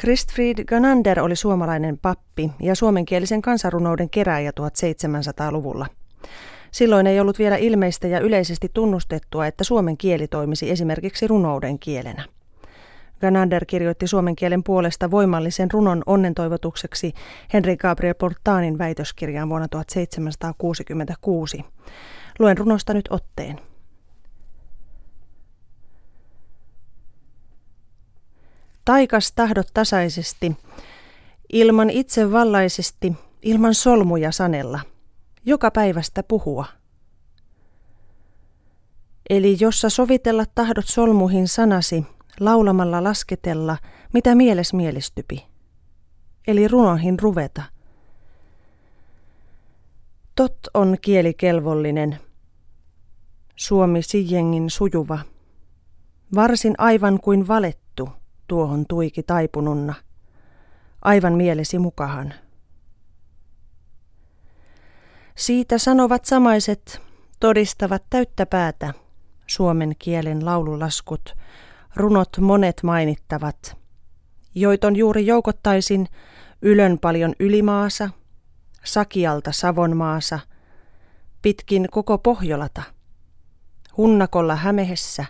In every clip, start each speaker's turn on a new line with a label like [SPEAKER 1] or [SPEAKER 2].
[SPEAKER 1] Christfried Ganander oli suomalainen pappi ja suomenkielisen kansanrunouden keräjä 1700-luvulla. Silloin ei ollut vielä ilmeistä ja yleisesti tunnustettua, että suomen kieli toimisi esimerkiksi runouden kielenä. Ganander kirjoitti suomen kielen puolesta voimallisen runon onnentoivotukseksi Henri Gabriel Portanin väitöskirjaan vuonna 1766. Luen runosta nyt otteen. Taikas tahdot tasaisesti, ilman itsevallaisesti, ilman solmuja sanella, joka päivästä puhua. Eli jossa sovitella tahdot solmuihin sanasi, laulamalla lasketella, mitä mieles mielistypi. Eli runoihin ruveta. Tot on kielikelvollinen, Suomi sijengin sujuva, varsin aivan kuin valettu – tuohon tuiki taipununna, aivan mielesi mukahan. Siitä sanovat samaiset, todistavat täyttä päätä, suomen kielen laululaskut, runot monet mainittavat, joiton juuri joukottaisin ylön paljon ylimaasa, Sakialta Savonmaasa, pitkin koko Pohjolata, Hunnakolla Hämehessä,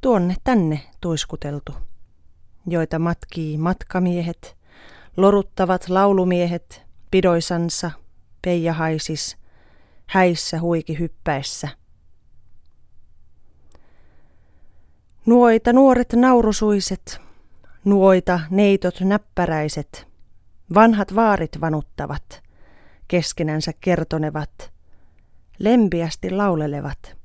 [SPEAKER 1] tuonne tänne tuiskuteltu joita matkii matkamiehet, loruttavat laulumiehet pidoisansa, peijahaisis, häissä huiki hyppäessä. Nuoita nuoret naurusuiset, nuoita neitot näppäräiset, vanhat vaarit vanuttavat, keskenänsä kertonevat, lempiästi laulelevat –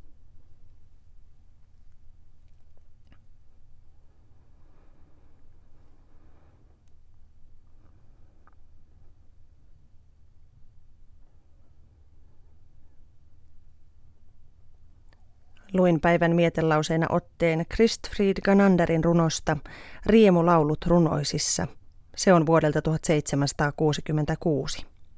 [SPEAKER 1] Luin päivän mietelauseena otteen Christfried Gananderin runosta Riemulaulut runoisissa. Se on vuodelta 1766.